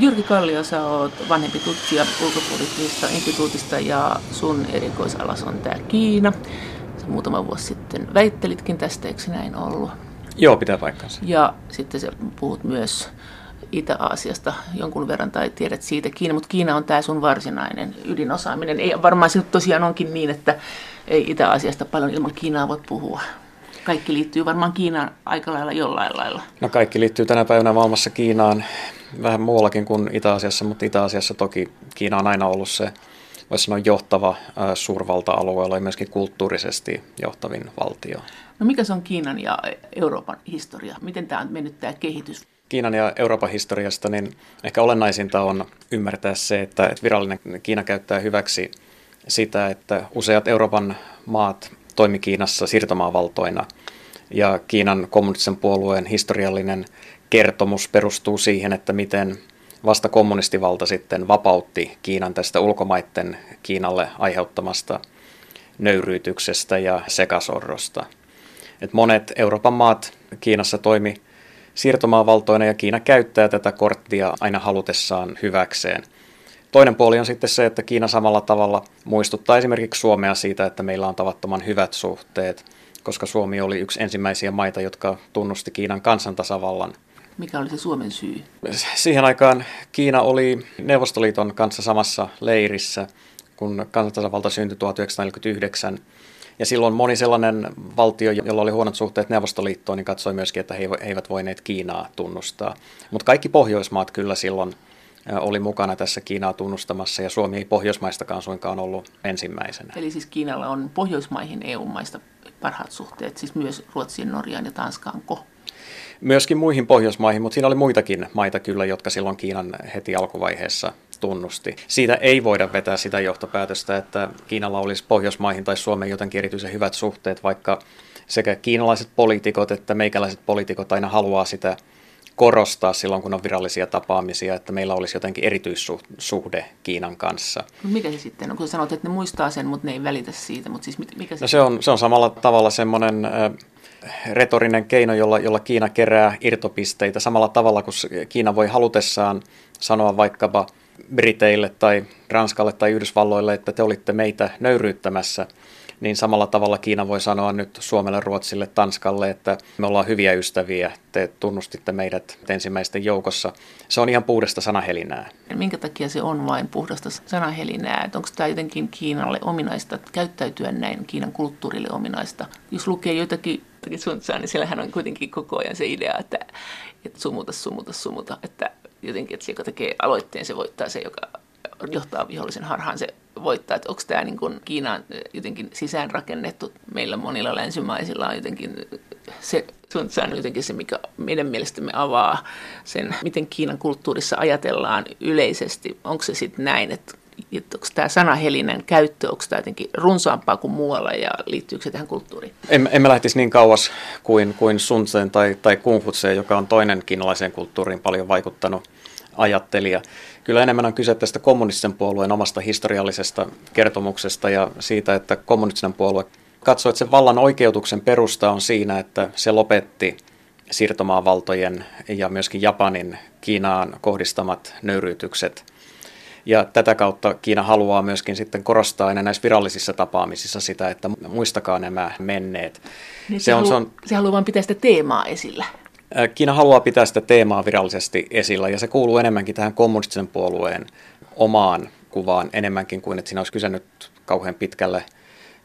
Jyrki Kallio, sä oot vanhempi tutkija ulkopoliittisesta instituutista ja sun erikoisalas on tämä Kiina. Sä muutama vuosi sitten väittelitkin tästä, eikö näin ollut? Joo, pitää paikkansa. Ja sitten sä puhut myös Itä-Aasiasta jonkun verran tai tiedät siitä Kiina, mutta Kiina on tämä sun varsinainen ydinosaaminen. Ei, varmaan se tosiaan onkin niin, että ei Itä-Aasiasta paljon ilman Kiinaa voi puhua. Kaikki liittyy varmaan Kiinaan aika lailla jollain lailla. No kaikki liittyy tänä päivänä maailmassa Kiinaan vähän muuallakin kuin Itä-Asiassa, mutta Itä-Asiassa toki Kiina on aina ollut se, voisi sanoa johtava suurvalta-alueella ja myöskin kulttuurisesti johtavin valtio. No mikä se on Kiinan ja Euroopan historia? Miten tämä on mennyt tämä kehitys? Kiinan ja Euroopan historiasta, niin ehkä olennaisinta on ymmärtää se, että virallinen Kiina käyttää hyväksi sitä, että useat Euroopan maat toimi Kiinassa siirtomaavaltoina. Ja Kiinan kommunistisen puolueen historiallinen kertomus perustuu siihen, että miten vasta kommunistivalta sitten vapautti Kiinan tästä ulkomaiden Kiinalle aiheuttamasta nöyryytyksestä ja sekasorrosta. Et monet Euroopan maat Kiinassa toimi siirtomaavaltoina ja Kiina käyttää tätä korttia aina halutessaan hyväkseen. Toinen puoli on sitten se, että Kiina samalla tavalla muistuttaa esimerkiksi Suomea siitä, että meillä on tavattoman hyvät suhteet, koska Suomi oli yksi ensimmäisiä maita, jotka tunnusti Kiinan kansantasavallan. Mikä oli se Suomen syy? Siihen aikaan Kiina oli Neuvostoliiton kanssa samassa leirissä, kun kansantasavalta syntyi 1949. Ja silloin moni sellainen valtio, jolla oli huonot suhteet Neuvostoliittoon, niin katsoi myöskin, että he eivät voineet Kiinaa tunnustaa. Mutta kaikki Pohjoismaat kyllä silloin oli mukana tässä Kiinaa tunnustamassa ja Suomi ei Pohjoismaistakaan suinkaan ollut ensimmäisenä. Eli siis Kiinalla on Pohjoismaihin EU-maista parhaat suhteet, siis myös Ruotsiin, Norjaan ja Tanskaanko? Myöskin muihin Pohjoismaihin, mutta siinä oli muitakin maita kyllä, jotka silloin Kiinan heti alkuvaiheessa tunnusti. Siitä ei voida vetää sitä johtopäätöstä, että Kiinalla olisi Pohjoismaihin tai Suomeen jotenkin erityisen hyvät suhteet, vaikka sekä kiinalaiset poliitikot että meikäläiset poliitikot aina haluaa sitä korostaa silloin, kun on virallisia tapaamisia, että meillä olisi jotenkin erityissuhde Kiinan kanssa. No mikä se sitten on? Kun sanot, että ne muistaa sen, mutta ne ei välitä siitä, mutta siis mikä se, no se on? Se on samalla tavalla semmoinen retorinen keino, jolla, jolla Kiina kerää irtopisteitä. Samalla tavalla, kun Kiina voi halutessaan sanoa vaikkapa Briteille tai Ranskalle tai Yhdysvalloille, että te olitte meitä nöyryyttämässä – niin samalla tavalla Kiina voi sanoa nyt Suomelle, Ruotsille, Tanskalle, että me ollaan hyviä ystäviä, te tunnustitte meidät ensimmäisten joukossa. Se on ihan puhdasta sanahelinää. Minkä takia se on vain puhdasta sanahelinää? Onko tämä jotenkin Kiinalle ominaista käyttäytyä näin, Kiinan kulttuurille ominaista? Jos lukee jotakin Sun niin siellähän on kuitenkin koko ajan se idea, että, että sumuta, sumuta, sumuta, että jotenkin, että se, joka tekee aloitteen, se voittaa se, joka johtaa vihollisen harhaan, se voittaa, että onko tämä niin kuin jotenkin sisäänrakennettu. Meillä monilla länsimaisilla on jotenkin se, on jotenkin se, mikä meidän mielestämme avaa sen, miten Kiinan kulttuurissa ajatellaan yleisesti. Onko se sitten näin, että että onko tämä sanahelinen käyttö, onko tämä jotenkin runsaampaa kuin muualla ja liittyykö se tähän kulttuuriin? En, emme lähtisi niin kauas kuin, kuin Sun tai, tai Kung joka on toinen kiinalaiseen kulttuuriin paljon vaikuttanut ajattelija. Kyllä enemmän on kyse tästä kommunistisen puolueen omasta historiallisesta kertomuksesta ja siitä, että kommunistinen puolue katsoi, että sen vallan oikeutuksen perusta on siinä, että se lopetti siirtomaavaltojen ja myöskin Japanin Kiinaan kohdistamat nöyryytykset. Ja tätä kautta Kiina haluaa myöskin sitten korostaa aina näissä virallisissa tapaamisissa sitä, että muistakaa nämä menneet. Niin se, se, on, halu- se, on, se haluaa vain pitää sitä teemaa esillä. Kiina haluaa pitää sitä teemaa virallisesti esillä ja se kuuluu enemmänkin tähän kommunistisen puolueen omaan kuvaan enemmänkin kuin että siinä olisi kysynyt kauhean pitkälle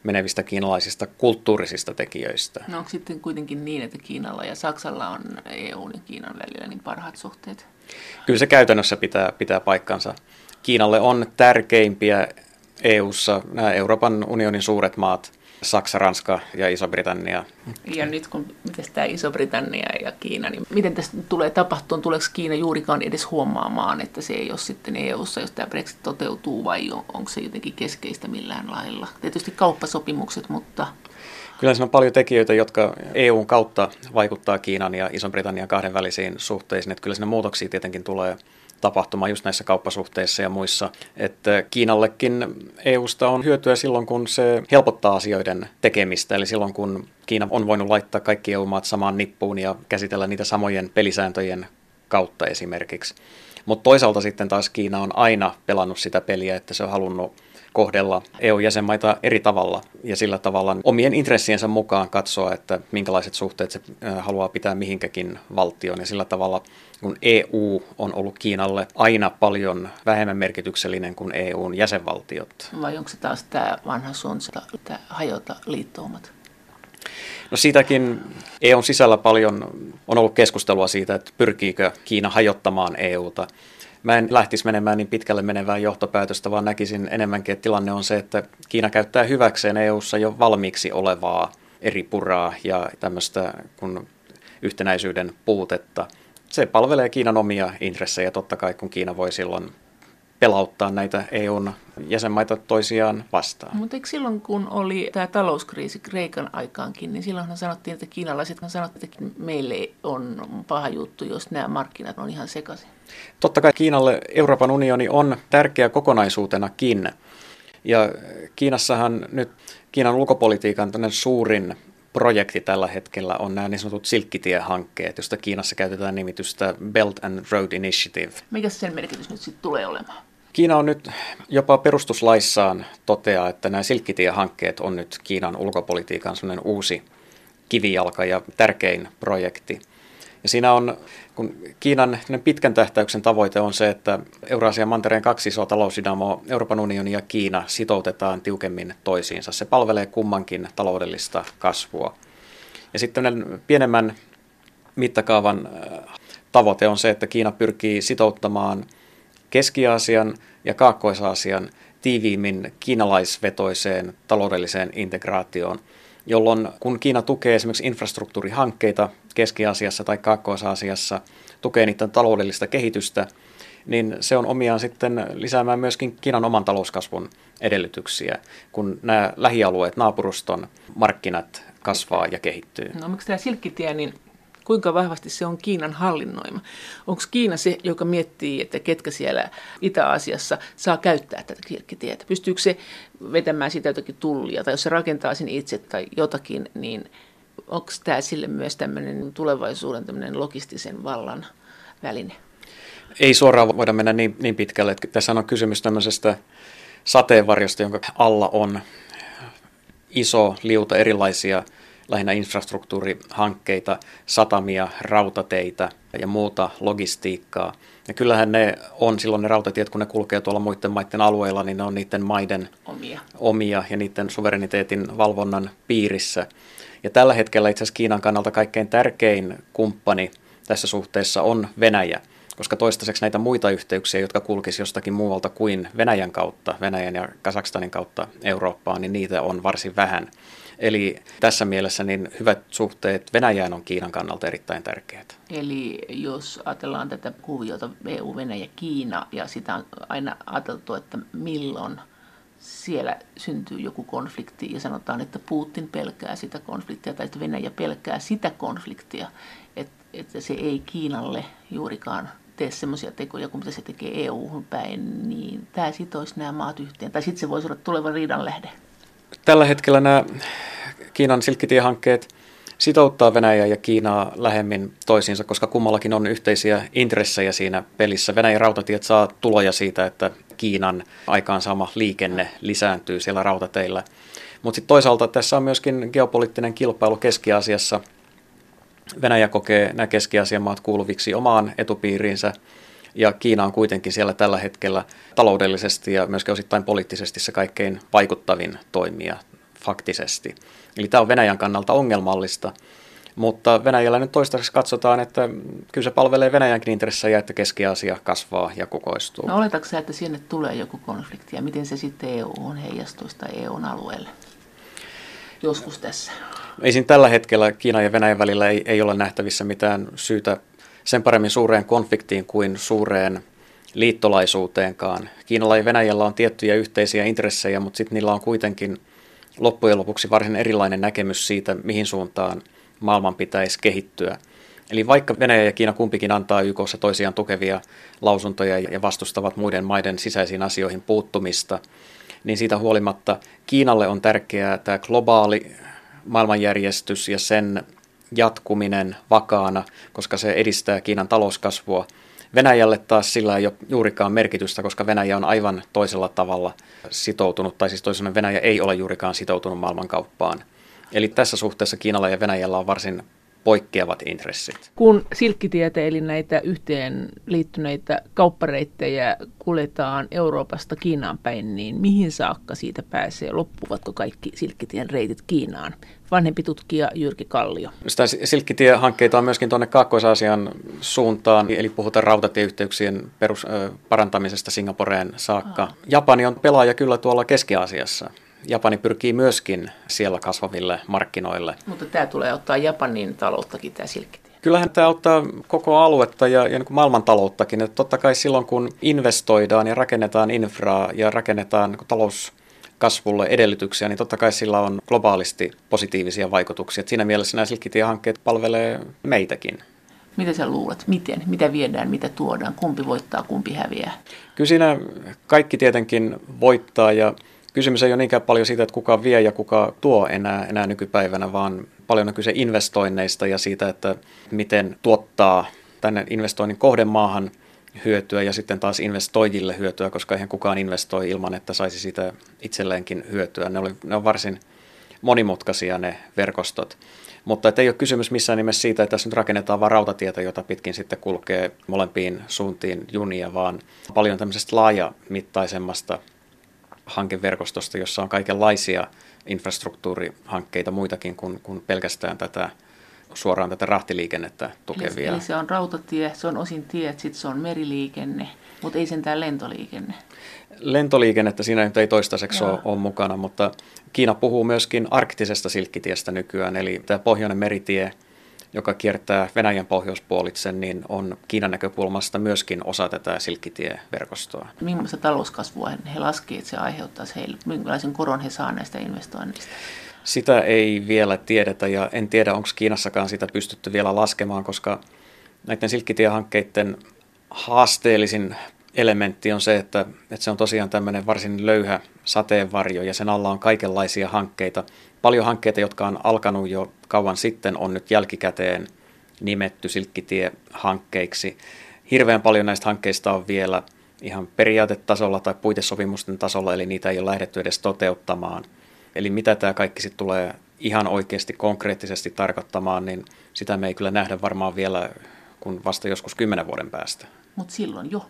menevistä kiinalaisista kulttuurisista tekijöistä. No onko sitten kuitenkin niin, että Kiinalla ja Saksalla on EUn ja Kiinan välillä niin parhaat suhteet? Kyllä se käytännössä pitää, pitää paikkansa. Kiinalle on tärkeimpiä EUssa nämä Euroopan unionin suuret maat, Saksa, Ranska ja Iso-Britannia. Ja nyt kun miten tämä Iso-Britannia ja Kiina, niin miten tästä tulee tapahtumaan? Tuleeko Kiina juurikaan edes huomaamaan, että se ei ole sitten EU-ssa, jos tämä Brexit toteutuu, vai onko se jotenkin keskeistä millään lailla? Tietysti kauppasopimukset, mutta... Kyllä siinä on paljon tekijöitä, jotka EUn kautta vaikuttaa Kiinan ja Iso-Britannian kahdenvälisiin suhteisiin. Että kyllä siinä muutoksia tietenkin tulee tapahtuma just näissä kauppasuhteissa ja muissa. Että Kiinallekin EUsta on hyötyä silloin, kun se helpottaa asioiden tekemistä, eli silloin kun Kiina on voinut laittaa kaikki EU-maat samaan nippuun ja käsitellä niitä samojen pelisääntöjen kautta esimerkiksi. Mutta toisaalta sitten taas Kiina on aina pelannut sitä peliä, että se on halunnut kohdella EU-jäsenmaita eri tavalla ja sillä tavalla omien intressiensä mukaan katsoa, että minkälaiset suhteet se haluaa pitää mihinkäkin valtioon. Ja sillä tavalla kun EU on ollut Kiinalle aina paljon vähemmän merkityksellinen kuin EUn jäsenvaltiot. Vai onko se taas tämä vanha suunta, tämä hajota liittoumat? No siitäkin EUn sisällä paljon on ollut keskustelua siitä, että pyrkiikö Kiina hajottamaan EUta. Mä en lähtisi menemään niin pitkälle menevää johtopäätöstä, vaan näkisin enemmänkin, että tilanne on se, että Kiina käyttää hyväkseen EUssa jo valmiiksi olevaa eri puraa ja tämmöistä kun yhtenäisyyden puutetta. Se palvelee Kiinan omia intressejä totta kai, kun Kiina voi silloin pelauttaa näitä EUn jäsenmaita toisiaan vastaan. Mutta eikö silloin, kun oli tämä talouskriisi Kreikan aikaankin, niin silloinhan sanottiin, että kiinalaiset sanottiin, että meille on paha juttu, jos nämä markkinat on ihan sekaisin. Totta kai Kiinalle Euroopan unioni on tärkeä kokonaisuutenakin. Ja Kiinassahan nyt Kiinan ulkopolitiikan suurin projekti tällä hetkellä on nämä niin sanotut silkkitie-hankkeet, josta Kiinassa käytetään nimitystä Belt and Road Initiative. Mikä sen merkitys nyt sitten tulee olemaan? Kiina on nyt jopa perustuslaissaan toteaa, että nämä silkkitie-hankkeet on nyt Kiinan ulkopolitiikan uusi kivijalka ja tärkein projekti. Ja siinä on, kun Kiinan pitkän tähtäyksen tavoite on se, että Euraasian mantereen kaksi isoa talousdynamo, Euroopan unioni ja Kiina, sitoutetaan tiukemmin toisiinsa. Se palvelee kummankin taloudellista kasvua. Ja sitten pienemmän mittakaavan äh, tavoite on se, että Kiina pyrkii sitouttamaan Keski-Aasian ja Kaakkois-Aasian tiiviimmin kiinalaisvetoiseen taloudelliseen integraatioon, jolloin kun Kiina tukee esimerkiksi infrastruktuurihankkeita Keski-Aasiassa tai Kaakkois-Aasiassa, tukee niiden taloudellista kehitystä, niin se on omiaan sitten lisäämään myöskin Kiinan oman talouskasvun edellytyksiä, kun nämä lähialueet, naapuruston markkinat kasvaa ja kehittyy. No miksi tämä silkkitie, niin kuinka vahvasti se on Kiinan hallinnoima? Onko Kiina se, joka miettii, että ketkä siellä Itä-Asiassa saa käyttää tätä silkkitietä? Pystyykö se vetämään sitä jotakin tullia, tai jos se rakentaa sen itse tai jotakin, niin onko tämä sille myös tämmöinen tulevaisuuden tämmöinen logistisen vallan väline? Ei suoraan voida mennä niin, niin pitkälle. Että tässä on kysymys tämmöisestä sateenvarjosta, jonka alla on iso liuta erilaisia lähinnä infrastruktuurihankkeita, satamia, rautateitä ja muuta logistiikkaa. Ja kyllähän ne on silloin ne rautatiet, kun ne kulkee tuolla muiden maiden alueilla, niin ne on niiden maiden omia, omia ja niiden suvereniteetin valvonnan piirissä. Ja tällä hetkellä itse asiassa Kiinan kannalta kaikkein tärkein kumppani tässä suhteessa on Venäjä, koska toistaiseksi näitä muita yhteyksiä, jotka kulkisivat jostakin muualta kuin Venäjän kautta, Venäjän ja Kasakstanin kautta Eurooppaan, niin niitä on varsin vähän. Eli tässä mielessä niin hyvät suhteet Venäjään on Kiinan kannalta erittäin tärkeät. Eli jos ajatellaan tätä kuviota EU, Venäjä, Kiina ja sitä on aina ajateltu, että milloin siellä syntyy joku konflikti ja sanotaan, että Putin pelkää sitä konfliktia tai että Venäjä pelkää sitä konfliktia, että, että se ei Kiinalle juurikaan tee semmoisia tekoja kuin mitä se tekee EU-hun päin, niin tämä sitoisi nämä maat yhteen. Tai sitten se voisi olla tuleva riidan lähde. Tällä hetkellä nämä Kiinan silkkitiehankkeet sitouttaa Venäjää ja Kiinaa lähemmin toisiinsa, koska kummallakin on yhteisiä intressejä siinä pelissä. Venäjän rautatiet saa tuloja siitä, että Kiinan aikaansaama liikenne lisääntyy siellä rautateillä. Mutta sitten toisaalta tässä on myöskin geopoliittinen kilpailu Keski-Aasiassa. Venäjä kokee nämä Keski-Aasian maat kuuluviksi omaan etupiiriinsä, ja Kiina on kuitenkin siellä tällä hetkellä taloudellisesti ja myöskin osittain poliittisesti se kaikkein vaikuttavin toimija faktisesti. Eli tämä on Venäjän kannalta ongelmallista. Mutta Venäjällä nyt toistaiseksi katsotaan, että kyllä se palvelee Venäjänkin intressejä, että Keski-Aasia kasvaa ja kukoistuu. No oletatko että sinne tulee joku konflikti ja miten se sitten EU on heijastuisi tai EUn alueelle? Joskus tässä. Ei siinä tällä hetkellä Kiinan ja Venäjän välillä ei, ei ole nähtävissä mitään syytä sen paremmin suureen konfliktiin kuin suureen liittolaisuuteenkaan. Kiinalla ja Venäjällä on tiettyjä yhteisiä intressejä, mutta sitten niillä on kuitenkin loppujen lopuksi varsin erilainen näkemys siitä, mihin suuntaan maailman pitäisi kehittyä. Eli vaikka Venäjä ja Kiina kumpikin antaa YKssa toisiaan tukevia lausuntoja ja vastustavat muiden maiden sisäisiin asioihin puuttumista, niin siitä huolimatta Kiinalle on tärkeää tämä globaali maailmanjärjestys ja sen jatkuminen vakaana, koska se edistää Kiinan talouskasvua. Venäjälle taas sillä ei ole juurikaan merkitystä, koska Venäjä on aivan toisella tavalla sitoutunut, tai siis toisaalta Venäjä ei ole juurikaan sitoutunut maailmankauppaan. Eli tässä suhteessa Kiinalla ja Venäjällä on varsin poikkeavat intressit. Kun silkkitietä eli näitä yhteen liittyneitä kauppareittejä kuljetaan Euroopasta Kiinaan päin, niin mihin saakka siitä pääsee? Loppuvatko kaikki silkkitien reitit Kiinaan? Vanhempi tutkija Jyrki Kallio. Sitä silkkitiehankkeita on myöskin tuonne Kaakkois-Aasian suuntaan, eli puhutaan rautatieyhteyksien perus, parantamisesta Singaporeen saakka. Japani on pelaaja kyllä tuolla Keski-Aasiassa. Japani pyrkii myöskin siellä kasvaville markkinoille. Mutta tämä tulee ottaa Japanin talouttakin tämä silkkitie. Kyllähän tämä auttaa koko aluetta ja, ja niin maailmantalouttakin. Että totta kai silloin, kun investoidaan ja rakennetaan infraa ja rakennetaan niin talouskasvulle edellytyksiä, niin totta kai sillä on globaalisti positiivisia vaikutuksia. Että siinä mielessä nämä silkkitiehankkeet palvelee meitäkin. Mitä sä luulet? Miten? Mitä viedään, mitä tuodaan? Kumpi voittaa, kumpi häviää? Kyllä siinä kaikki tietenkin voittaa ja kysymys ei ole niinkään paljon siitä, että kuka vie ja kuka tuo enää, enää nykypäivänä, vaan paljon on kyse investoinneista ja siitä, että miten tuottaa tänne investoinnin kohdemaahan hyötyä ja sitten taas investoijille hyötyä, koska eihän kukaan investoi ilman, että saisi siitä itselleenkin hyötyä. Ne, oli, ne on varsin monimutkaisia ne verkostot. Mutta ei ole kysymys missään nimessä siitä, että tässä nyt rakennetaan vain rautatietä, jota pitkin sitten kulkee molempiin suuntiin junia, vaan paljon tämmöisestä laajamittaisemmasta hankeverkostosta, jossa on kaikenlaisia infrastruktuurihankkeita muitakin kuin, kuin pelkästään tätä suoraan tätä rahtiliikennettä tukevia. Eli, eli se on rautatie, se on osin tiet, sitten se on meriliikenne, mutta ei sentään lentoliikenne. Lentoliikennettä siinä nyt ei toistaiseksi ole, ole mukana, mutta Kiina puhuu myöskin arktisesta silkkitiestä nykyään, eli tämä pohjoinen meritie – joka kiertää Venäjän pohjoispuolitsen, niin on Kiinan näkökulmasta myöskin osa tätä silkkitieverkostoa. Millaista talouskasvua he laskevat, että se aiheuttaisi heille? Minkälaisen koron he saavat näistä investoinneista? Sitä ei vielä tiedetä ja en tiedä, onko Kiinassakaan sitä pystytty vielä laskemaan, koska näiden silkkitiehankkeiden haasteellisin elementti on se, että, että se on tosiaan tämmöinen varsin löyhä sateenvarjo ja sen alla on kaikenlaisia hankkeita. Paljon hankkeita, jotka on alkanut jo kauan sitten, on nyt jälkikäteen nimetty Silkkitie-hankkeiksi. Hirveän paljon näistä hankkeista on vielä ihan periaatetasolla tai puitesopimusten tasolla, eli niitä ei ole lähdetty edes toteuttamaan. Eli mitä tämä kaikki sitten tulee ihan oikeasti konkreettisesti tarkoittamaan, niin sitä me ei kyllä nähdä varmaan vielä kun vasta joskus kymmenen vuoden päästä. Mutta silloin jo.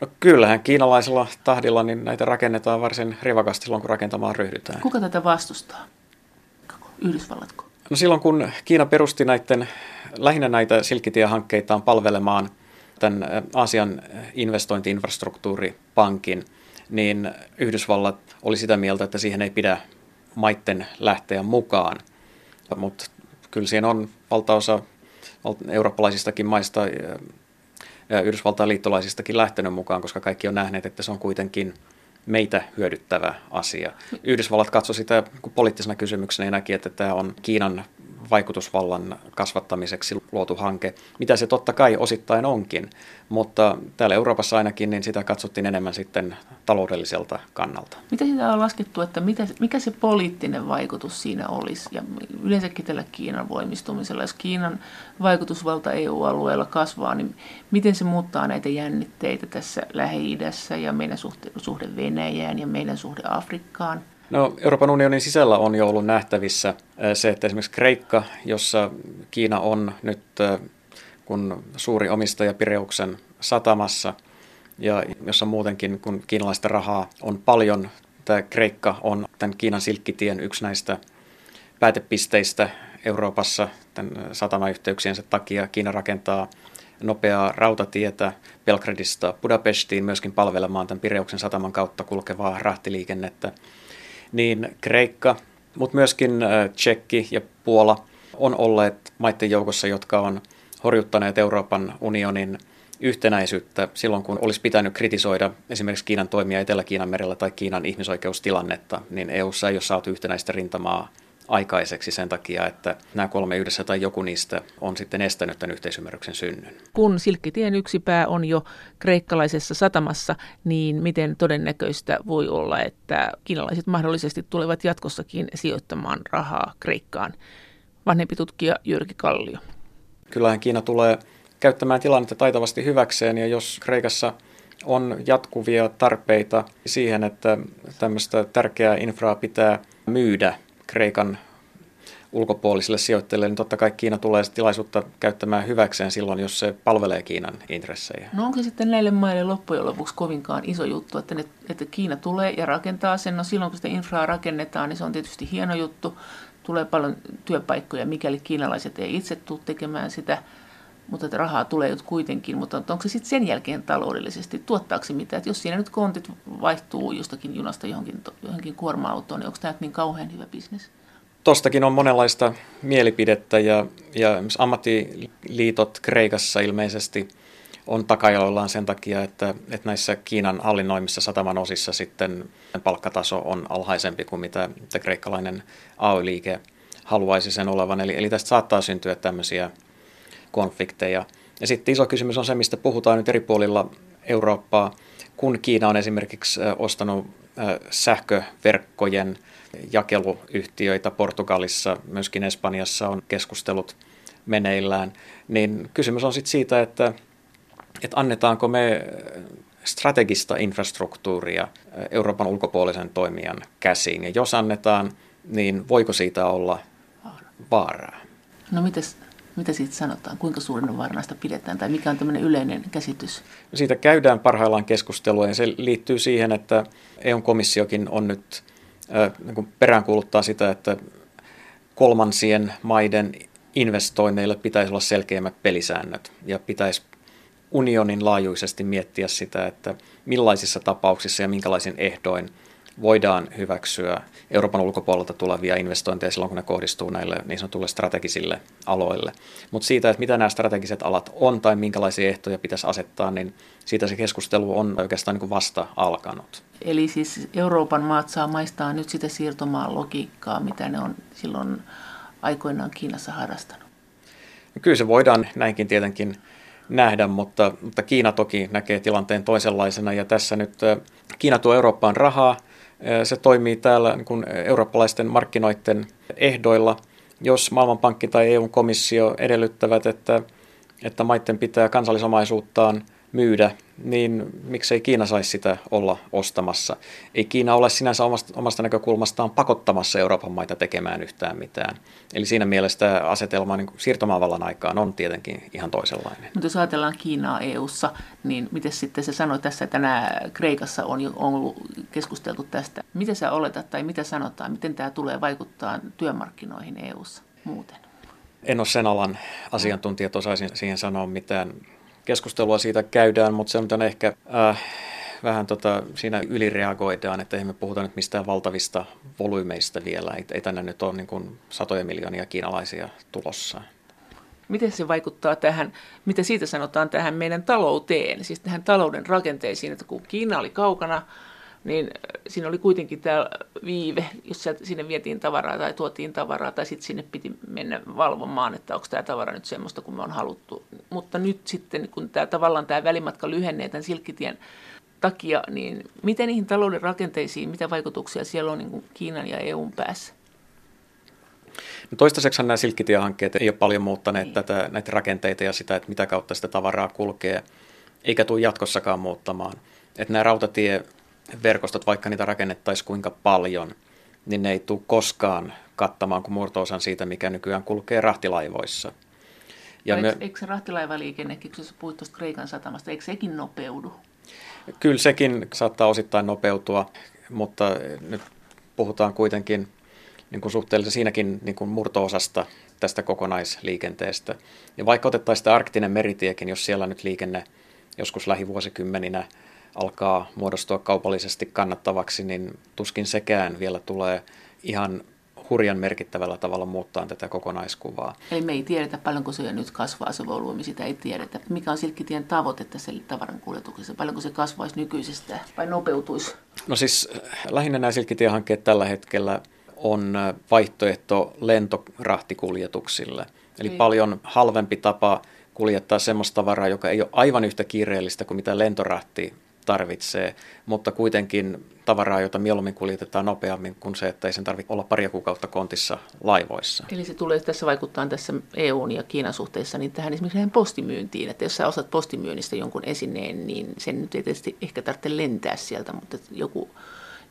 No kyllähän kiinalaisella tahdilla niin näitä rakennetaan varsin rivakasti silloin, kun rakentamaan ryhdytään. Kuka tätä vastustaa? Yhdysvallatko? No silloin, kun Kiina perusti näiden, lähinnä näitä silkkitiehankkeitaan palvelemaan tämän Aasian investointiinfrastruktuuripankin, niin Yhdysvallat oli sitä mieltä, että siihen ei pidä maitten lähteä mukaan. Mutta kyllä siinä on valtaosa eurooppalaisistakin maista Yhdysvaltain liittolaisistakin lähtenyt mukaan, koska kaikki on nähneet, että se on kuitenkin meitä hyödyttävä asia. Yhdysvallat katsoi sitä poliittisena kysymyksenä ja näki, että tämä on Kiinan vaikutusvallan kasvattamiseksi luotu hanke, mitä se totta kai osittain onkin, mutta täällä Euroopassa ainakin niin sitä katsottiin enemmän sitten taloudelliselta kannalta. Mitä sitä on laskettu, että mitä, mikä se poliittinen vaikutus siinä olisi ja yleensäkin tällä Kiinan voimistumisella, jos Kiinan vaikutusvalta EU-alueella kasvaa, niin miten se muuttaa näitä jännitteitä tässä Lähi-idässä ja meidän suhde, suhde Venäjään ja meidän suhde Afrikkaan – No, Euroopan unionin sisällä on jo ollut nähtävissä se, että esimerkiksi Kreikka, jossa Kiina on nyt kun suuri omistaja Pireuksen satamassa ja jossa muutenkin kun kiinalaista rahaa on paljon, tämä Kreikka on tämän Kiinan silkkitien yksi näistä päätepisteistä Euroopassa tämän satamayhteyksiensä takia. Kiina rakentaa nopeaa rautatietä Belgradista Budapestiin myöskin palvelemaan tämän Pireuksen sataman kautta kulkevaa rahtiliikennettä niin Kreikka, mutta myöskin Tsekki ja Puola on olleet maiden joukossa, jotka on horjuttaneet Euroopan unionin yhtenäisyyttä silloin, kun olisi pitänyt kritisoida esimerkiksi Kiinan toimia Etelä-Kiinan merellä tai Kiinan ihmisoikeustilannetta, niin EUssa ei ole saatu yhtenäistä rintamaa aikaiseksi sen takia, että nämä kolme yhdessä tai joku niistä on sitten estänyt tämän yhteisymmärryksen synnyn. Kun Silkkitien yksi pää on jo kreikkalaisessa satamassa, niin miten todennäköistä voi olla, että kiinalaiset mahdollisesti tulevat jatkossakin sijoittamaan rahaa Kreikkaan? vanhempi tutkija Jyrki Kallio. Kyllähän Kiina tulee käyttämään tilannetta taitavasti hyväkseen ja jos Kreikassa on jatkuvia tarpeita siihen, että tämmöistä tärkeää infraa pitää myydä Kreikan ulkopuolisille sijoittajille, niin totta kai Kiina tulee tilaisuutta käyttämään hyväkseen silloin, jos se palvelee Kiinan intressejä. No onko sitten näille maille loppujen lopuksi kovinkaan iso juttu, että, ne, että Kiina tulee ja rakentaa sen. No silloin kun sitä infraa rakennetaan, niin se on tietysti hieno juttu. Tulee paljon työpaikkoja, mikäli kiinalaiset ei itse tule tekemään sitä mutta että rahaa tulee kuitenkin, mutta onko se sitten sen jälkeen taloudellisesti, tuottaako se mitä? Että jos siinä nyt kontit vaihtuu jostakin junasta johonkin, johonkin kuorma-autoon, niin onko tämä niin kauhean hyvä bisnes? Tostakin on monenlaista mielipidettä ja, ja ammattiliitot Kreikassa ilmeisesti on takajaloillaan sen takia, että, että näissä Kiinan hallinnoimissa sataman osissa sitten palkkataso on alhaisempi kuin mitä, mitä kreikkalainen AY-liike haluaisi sen olevan. Eli, eli tästä saattaa syntyä tämmöisiä konflikteja. Ja sitten iso kysymys on se, mistä puhutaan nyt eri puolilla Eurooppaa, kun Kiina on esimerkiksi ostanut sähköverkkojen jakeluyhtiöitä Portugalissa, myöskin Espanjassa on keskustelut meneillään, niin kysymys on sitten siitä, että, että annetaanko me strategista infrastruktuuria Euroopan ulkopuolisen toimijan käsiin, ja jos annetaan, niin voiko siitä olla vaaraa? No mites mitä siitä sanotaan? Kuinka suurena varnaista pidetään tai mikä on tämmöinen yleinen käsitys? Siitä käydään parhaillaan keskustelua ja se liittyy siihen, että EU-komissiokin on nyt äh, niin peräänkuuluttaa sitä, että kolmansien maiden investoinneille pitäisi olla selkeimmät pelisäännöt ja pitäisi unionin laajuisesti miettiä sitä, että millaisissa tapauksissa ja minkälaisin ehdoin – voidaan hyväksyä Euroopan ulkopuolelta tulevia investointeja silloin, kun ne kohdistuu näille niin sanotulle strategisille aloille. Mutta siitä, että mitä nämä strategiset alat on tai minkälaisia ehtoja pitäisi asettaa, niin siitä se keskustelu on oikeastaan niin vasta alkanut. Eli siis Euroopan maat saa maistaa nyt sitä siirtomaan logiikkaa, mitä ne on silloin aikoinaan Kiinassa harrastanut. Kyllä se voidaan näinkin tietenkin nähdä, mutta, mutta Kiina toki näkee tilanteen toisenlaisena ja tässä nyt Kiina tuo Eurooppaan rahaa, se toimii täällä niin kuin eurooppalaisten markkinoiden ehdoilla. Jos Maailmanpankki tai EU-komissio edellyttävät, että, että maiden pitää kansallisomaisuuttaan myydä, niin miksei Kiina saisi sitä olla ostamassa. Ei Kiina ole sinänsä omasta, omasta näkökulmastaan pakottamassa Euroopan maita tekemään yhtään mitään. Eli siinä mielessä asetelma niin siirtomaavallan aikaan on tietenkin ihan toisenlainen. Mutta jos ajatellaan Kiinaa EU-ssa, niin miten sitten se sanoi tässä, että nämä Kreikassa on jo ollut keskusteltu tästä. Miten sä oletat tai mitä sanotaan, miten tämä tulee vaikuttaa työmarkkinoihin EU-ssa muuten? En ole sen alan asiantuntijat osaisin siihen sanoa mitään keskustelua siitä käydään, mutta se on ehkä äh, vähän tota, siinä ylireagoidaan, että ei me puhuta nyt mistään valtavista volyymeista vielä. Ei, ei tänne nyt ole niin kuin satoja miljoonia kiinalaisia tulossa. Miten se vaikuttaa tähän, mitä siitä sanotaan tähän meidän talouteen, siis tähän talouden rakenteisiin, että kun Kiina oli kaukana, niin äh, siinä oli kuitenkin tämä viive, jos sinne vietiin tavaraa tai tuotiin tavaraa, tai sitten sinne piti mennä valvomaan, että onko tämä tavara nyt semmoista kuin me on haluttu. Mutta nyt sitten, kun tämä tavallaan tämä välimatka lyhenee tämän silkkitien takia, niin miten niihin talouden rakenteisiin, mitä vaikutuksia siellä on niin kuin Kiinan ja EUn päässä? No toistaiseksi nämä silkkitiehankkeet ei ole paljon muuttaneet niin. tätä, näitä rakenteita ja sitä, että mitä kautta sitä tavaraa kulkee, eikä tule jatkossakaan muuttamaan. Että nämä rautatie verkostot, vaikka niitä rakennettaisiin kuinka paljon, niin ne ei tule koskaan kattamaan kuin murto-osan siitä, mikä nykyään kulkee rahtilaivoissa. Ja eikö, me... eikö se rahtilaivaliikennekin, kun sä puhuit tuosta Kreikan satamasta, eikö sekin nopeudu? Kyllä sekin saattaa osittain nopeutua, mutta nyt puhutaan kuitenkin niin kuin suhteellisesti siinäkin niin kuin murto-osasta tästä kokonaisliikenteestä. Ja vaikka otettaisiin sitä arktinen meritiekin, jos siellä nyt liikenne joskus lähivuosikymmeninä alkaa muodostua kaupallisesti kannattavaksi, niin tuskin sekään vielä tulee ihan hurjan merkittävällä tavalla muuttaa tätä kokonaiskuvaa. Eli me ei tiedetä paljonko se nyt kasvaa se volyymi, sitä ei tiedetä. Mikä on Silkkitien tavoite tässä tavaran kuljetuksessa? Paljonko se kasvaisi nykyisestä vai nopeutuisi? No siis lähinnä nämä Silkkitien-hankkeet tällä hetkellä on vaihtoehto lentorahtikuljetuksille. Eli ei. paljon halvempi tapa kuljettaa semmoista tavaraa, joka ei ole aivan yhtä kiireellistä kuin mitä lentorahti tarvitsee, mutta kuitenkin tavaraa, jota mieluummin kuljetetaan nopeammin kuin se, että ei sen tarvitse olla paria kuukautta kontissa laivoissa. Eli se tulee tässä vaikuttaa tässä EUn ja Kiinan suhteessa niin tähän esimerkiksi postimyyntiin, että jos sä osat postimyynnistä jonkun esineen, niin sen nyt ei tietysti ehkä tarvitse lentää sieltä, mutta joku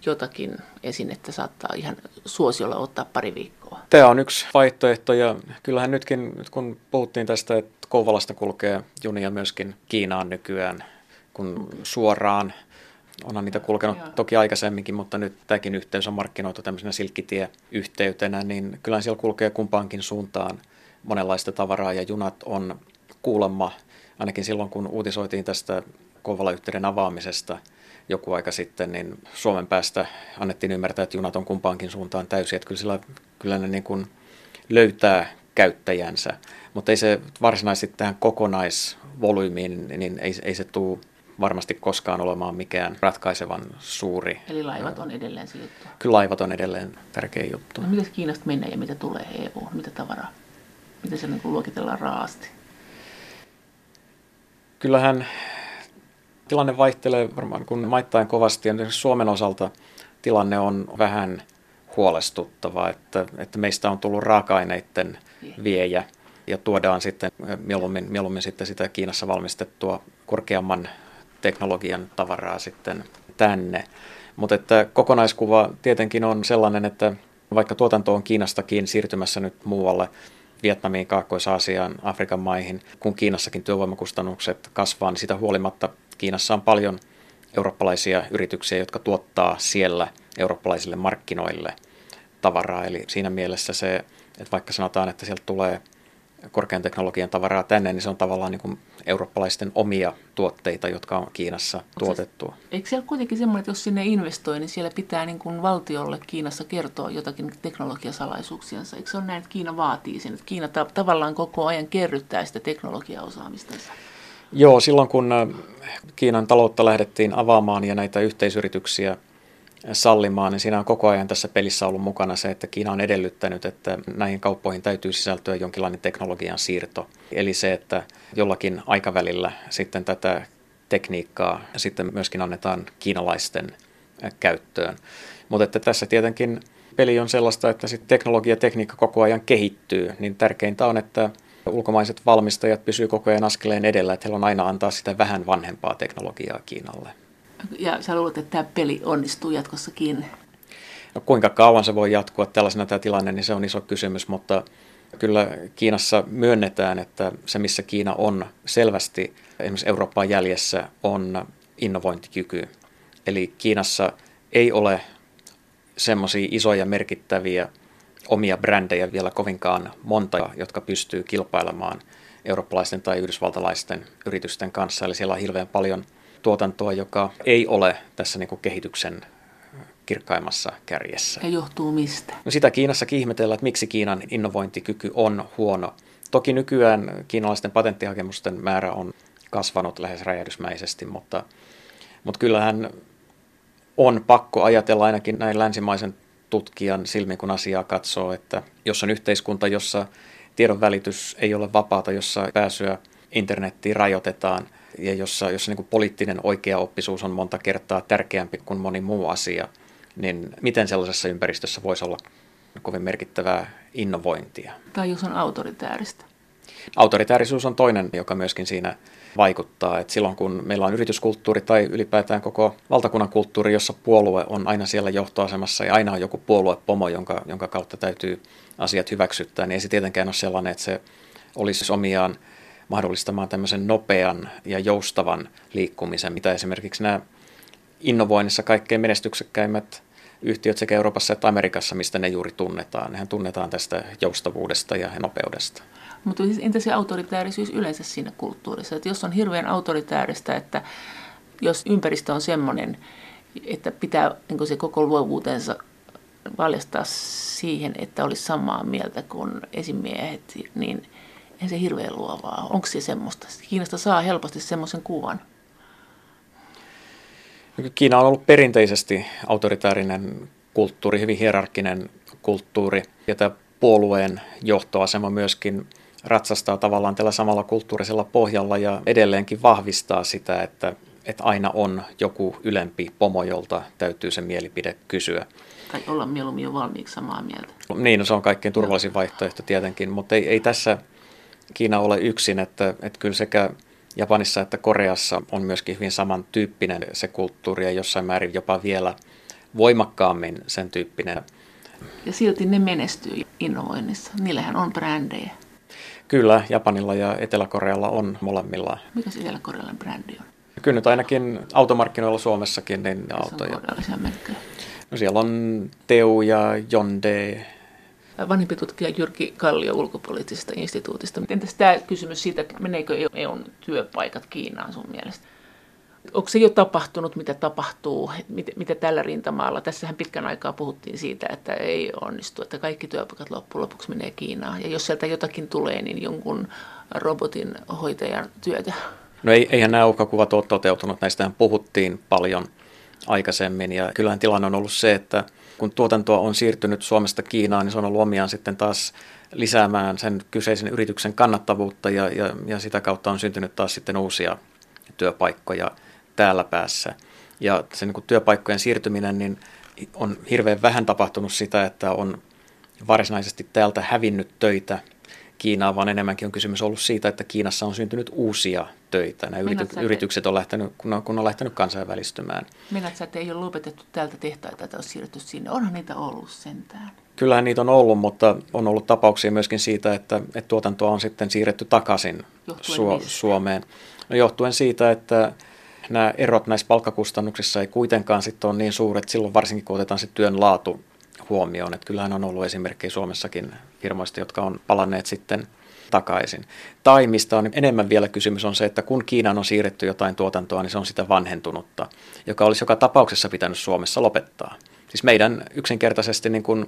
jotakin esinettä saattaa ihan suosiolla ottaa pari viikkoa. Tämä on yksi vaihtoehto ja kyllähän nytkin, nyt kun puhuttiin tästä, että Kouvalasta kulkee junia myöskin Kiinaan nykyään, kun suoraan Onhan niitä kulkenut Joo. toki aikaisemminkin, mutta nyt tämäkin yhteys on markkinoitu tämmöisenä silkkitie-yhteytenä, niin kyllä siellä kulkee kumpaankin suuntaan monenlaista tavaraa ja junat on kuulemma, ainakin silloin kun uutisoitiin tästä Kouvala-yhteyden avaamisesta joku aika sitten, niin Suomen päästä annettiin ymmärtää, että junat on kumpaankin suuntaan täysin, että kyllä, sillä, kyllä ne niin kuin löytää käyttäjänsä, mutta ei se varsinaisesti tähän kokonaisvolyymiin, niin ei, ei se tule varmasti koskaan olemaan mikään ratkaisevan suuri. Eli laivat on edelleen se juttu? Kyllä laivat on edelleen tärkeä juttu. No, miten Kiinasta menee ja mitä tulee EU? Mitä tavaraa? Miten se niin luokitellaan raasti? Kyllähän tilanne vaihtelee varmaan kun maittain kovasti. Ja Suomen osalta tilanne on vähän huolestuttava, että, että meistä on tullut raaka-aineiden viejä ja tuodaan sitten mieluummin, mieluummin sitten sitä Kiinassa valmistettua korkeamman teknologian tavaraa sitten tänne. Mutta että kokonaiskuva tietenkin on sellainen, että vaikka tuotanto on Kiinastakin siirtymässä nyt muualle, Vietnamiin, Kaakkois-Aasiaan, Afrikan maihin, kun Kiinassakin työvoimakustannukset kasvaa, niin sitä huolimatta Kiinassa on paljon eurooppalaisia yrityksiä, jotka tuottaa siellä eurooppalaisille markkinoille tavaraa. Eli siinä mielessä se, että vaikka sanotaan, että sieltä tulee korkean teknologian tavaraa tänne, niin se on tavallaan niin kuin eurooppalaisten omia tuotteita, jotka on Kiinassa Mut tuotettu. Siis, eikö siellä kuitenkin semmoinen, että jos sinne investoi, niin siellä pitää niin kuin valtiolle Kiinassa kertoa jotakin teknologiasalaisuuksiansa? Eikö se ole näin, että Kiina vaatii sen, että Kiina ta- tavallaan koko ajan kerryttää sitä teknologiaosaamistansa? Joo, silloin kun äh, Kiinan taloutta lähdettiin avaamaan ja näitä yhteisyrityksiä sallimaan, niin siinä on koko ajan tässä pelissä ollut mukana se, että Kiina on edellyttänyt, että näihin kauppoihin täytyy sisältyä jonkinlainen teknologian siirto. Eli se, että jollakin aikavälillä sitten tätä tekniikkaa sitten myöskin annetaan kiinalaisten käyttöön. Mutta että tässä tietenkin peli on sellaista, että sitten teknologia ja tekniikka koko ajan kehittyy, niin tärkeintä on, että ulkomaiset valmistajat pysyvät koko ajan askeleen edellä, että heillä on aina antaa sitä vähän vanhempaa teknologiaa Kiinalle. Ja sä luulet, että tämä peli onnistuu jatkossakin? No, kuinka kauan se voi jatkua tällaisena tämä tilanne, niin se on iso kysymys, mutta kyllä Kiinassa myönnetään, että se missä Kiina on selvästi esimerkiksi Eurooppaan jäljessä on innovointikyky. Eli Kiinassa ei ole semmoisia isoja merkittäviä omia brändejä vielä kovinkaan monta, jotka pystyy kilpailemaan eurooppalaisten tai yhdysvaltalaisten yritysten kanssa. Eli siellä on hirveän paljon tuotantoa, joka ei ole tässä niin kuin kehityksen kirkkaimmassa kärjessä. Ja johtuu mistä? No sitä Kiinassa ihmetellään, että miksi Kiinan innovointikyky on huono. Toki nykyään kiinalaisten patenttihakemusten määrä on kasvanut lähes räjähdysmäisesti, mutta, mutta kyllähän on pakko ajatella ainakin näin länsimaisen tutkijan silmin, kun asiaa katsoo, että jos on yhteiskunta, jossa tiedon välitys ei ole vapaata, jossa pääsyä internettiin rajoitetaan – ja jossa, jossa niin kuin poliittinen oikeaoppisuus on monta kertaa tärkeämpi kuin moni muu asia, niin miten sellaisessa ympäristössä voisi olla kovin merkittävää innovointia? Tai jos on autoritääristä. Autoritäärisuus on toinen, joka myöskin siinä vaikuttaa. Et silloin kun meillä on yrityskulttuuri tai ylipäätään koko valtakunnan kulttuuri, jossa puolue on aina siellä johtoasemassa ja aina on joku puoluepomo, jonka, jonka kautta täytyy asiat hyväksyttää, niin ei se tietenkään ole sellainen, että se olisi omiaan mahdollistamaan tämmöisen nopean ja joustavan liikkumisen, mitä esimerkiksi nämä innovoinnissa kaikkein menestyksekkäimmät yhtiöt sekä Euroopassa että Amerikassa, mistä ne juuri tunnetaan. Nehän tunnetaan tästä joustavuudesta ja nopeudesta. Mutta siis entä se autoritäärisyys yleensä siinä kulttuurissa? Että jos on hirveän autoritääristä, että jos ympäristö on semmoinen, että pitää niin se koko luovuutensa valjastaa siihen, että olisi samaa mieltä kuin esimiehet, niin Eihän se hirveän luovaa. Onko se semmoista? Kiinasta saa helposti semmoisen kuvan. Kiina on ollut perinteisesti autoritäärinen kulttuuri, hyvin hierarkkinen kulttuuri. Ja tämä puolueen johtoasema myöskin ratsastaa tavallaan tällä samalla kulttuurisella pohjalla ja edelleenkin vahvistaa sitä, että että aina on joku ylempi pomo, jolta täytyy se mielipide kysyä. Tai olla mieluummin jo valmiiksi samaa mieltä. Niin, no se on kaikkein turvallisin vaihtoehto tietenkin, mutta ei, ei tässä Kiina ole yksin, että, että kyllä sekä Japanissa että Koreassa on myöskin hyvin samantyyppinen se kulttuuri ja jossain määrin jopa vielä voimakkaammin sen tyyppinen. Ja silti ne menestyy innovoinnissa. Niillähän on brändejä. Kyllä, Japanilla ja Etelä-Korealla on molemmilla. Mikä se Etelä-Korealan brändi on? Kyllä nyt ainakin automarkkinoilla Suomessakin niin Se autoja. on korealaisia merkkejä. No siellä on Teu ja Hyundai. Vanhempi tutkija Jyrki Kallio ulkopoliittisesta instituutista. Entäs tämä kysymys siitä, meneekö EUn työpaikat Kiinaan sun mielestä? Onko se jo tapahtunut, mitä tapahtuu, mitä, mitä tällä rintamalla? Tässähän pitkän aikaa puhuttiin siitä, että ei onnistu, että kaikki työpaikat loppujen lopuksi menee Kiinaan. Ja jos sieltä jotakin tulee, niin jonkun robotin hoitajan työtä. No ei, eihän nämä uhkakuvat ole toteutunut, näistähän puhuttiin paljon aikaisemmin ja kyllähän tilanne on ollut se, että kun tuotantoa on siirtynyt Suomesta Kiinaan, niin se on ollut omiaan sitten taas lisäämään sen kyseisen yrityksen kannattavuutta ja, ja, ja sitä kautta on syntynyt taas sitten uusia työpaikkoja täällä päässä. Ja se niin työpaikkojen siirtyminen, niin on hirveän vähän tapahtunut sitä, että on varsinaisesti täältä hävinnyt töitä Kiinaan, vaan enemmänkin on kysymys ollut siitä, että Kiinassa on syntynyt uusia töitä. Nämä yrity- sä, yritykset on lähtenyt, kun on, kun on lähtenyt kansainvälistymään. Sä, että ei ole lopetettu täältä tehtaita, että olisi siirretty sinne? Onhan niitä ollut sentään. Kyllähän niitä on ollut, mutta on ollut tapauksia myöskin siitä, että, että tuotantoa on sitten siirretty takaisin mistä? Suomeen. No, johtuen siitä, että nämä erot näissä palkkakustannuksissa ei kuitenkaan sitten ole niin suuret, silloin varsinkin kun otetaan se työn laatu huomioon. Että kyllähän on ollut esimerkkejä Suomessakin firmoista, jotka on palanneet sitten takaisin. Tai mistä on enemmän vielä kysymys on se, että kun Kiinaan on siirretty jotain tuotantoa, niin se on sitä vanhentunutta, joka olisi joka tapauksessa pitänyt Suomessa lopettaa. Siis meidän yksinkertaisesti niin kuin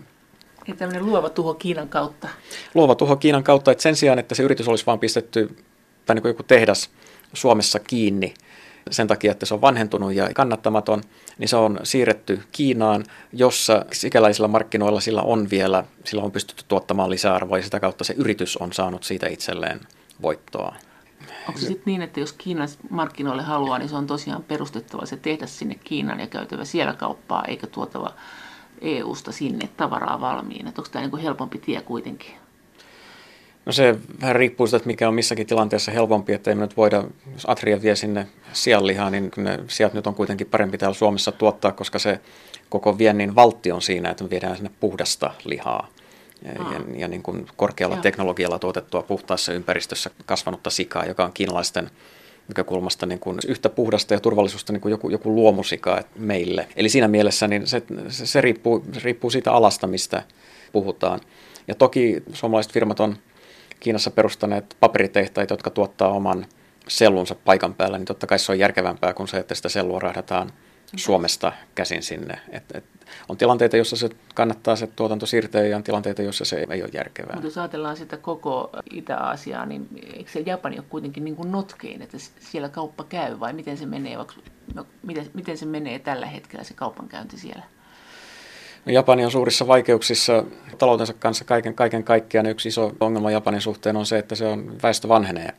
Ja tämmöinen luova tuho Kiinan kautta. luova tuho Kiinan kautta, että sen sijaan, että se yritys olisi vain pistetty, tai niin kuin joku tehdas Suomessa kiinni sen takia, että se on vanhentunut ja kannattamaton, niin se on siirretty Kiinaan, jossa sikäläisillä markkinoilla sillä on vielä, sillä on pystytty tuottamaan lisäarvoa ja sitä kautta se yritys on saanut siitä itselleen voittoa. Onko se sitten niin, että jos Kiinan markkinoille haluaa, niin se on tosiaan perustettava se tehdä sinne Kiinan ja käytävä siellä kauppaa, eikä tuotava EU-sta sinne tavaraa valmiina? Onko tämä niin helpompi tie kuitenkin? No se vähän riippuu siitä, että mikä on missäkin tilanteessa helpompi, että ei me nyt voida, jos Atria vie sinne sianlihaa, niin ne sijat nyt on kuitenkin parempi täällä Suomessa tuottaa, koska se koko viennin valtti on siinä, että me viedään sinne puhdasta lihaa. Ja, Aa. ja, ja niin kuin korkealla Joo. teknologialla tuotettua puhtaassa ympäristössä kasvanutta sikaa, joka on kiinalaisten näkökulmasta niin kuin yhtä puhdasta ja turvallisuutta niin kuin joku, joku luomusika meille. Eli siinä mielessä niin se, se, se, riippuu, se riippuu siitä alasta, mistä puhutaan. Ja toki suomalaiset firmat on Kiinassa perustaneet paperitehtaita, jotka tuottaa oman sellunsa paikan päällä, niin totta kai se on järkevämpää kuin se, että sitä sellua rahdataan Suomesta käsin sinne. Et, et, on tilanteita, joissa se kannattaa se tuotanto siirtää ja on tilanteita, joissa se ei ole järkevää. Mutta jos ajatellaan sitä koko Itä-Aasiaa, niin eikö se Japani ole kuitenkin niin kuin notkein, että siellä kauppa käy vai miten se menee, vaikka, no, miten, miten se menee tällä hetkellä se kaupankäynti siellä? No, Japani on suurissa vaikeuksissa taloutensa kanssa kaiken, kaiken kaikkiaan. Yksi iso ongelma Japanin suhteen on se, että se on, väestö vanhenee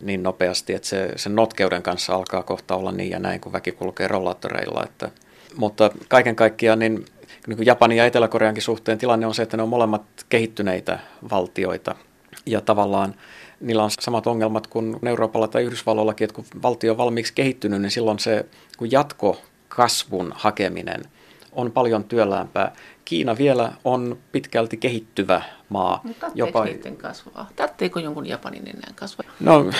niin nopeasti, että se, sen notkeuden kanssa alkaa kohta olla niin ja näin, kun väki kulkee rollaattoreilla. Että, mutta kaiken kaikkiaan niin, niin kuin Japanin ja Etelä-Koreankin suhteen tilanne on se, että ne on molemmat kehittyneitä valtioita. Ja tavallaan niillä on samat ongelmat kuin Euroopalla tai Yhdysvalloillakin, että kun valtio on valmiiksi kehittynyt, niin silloin se kun jatkokasvun hakeminen on paljon työläämpää. Kiina vielä on pitkälti kehittyvä maa. No Jopa... niiden kasvaa? Tartteeko jonkun Japanin enää kasvaa? No,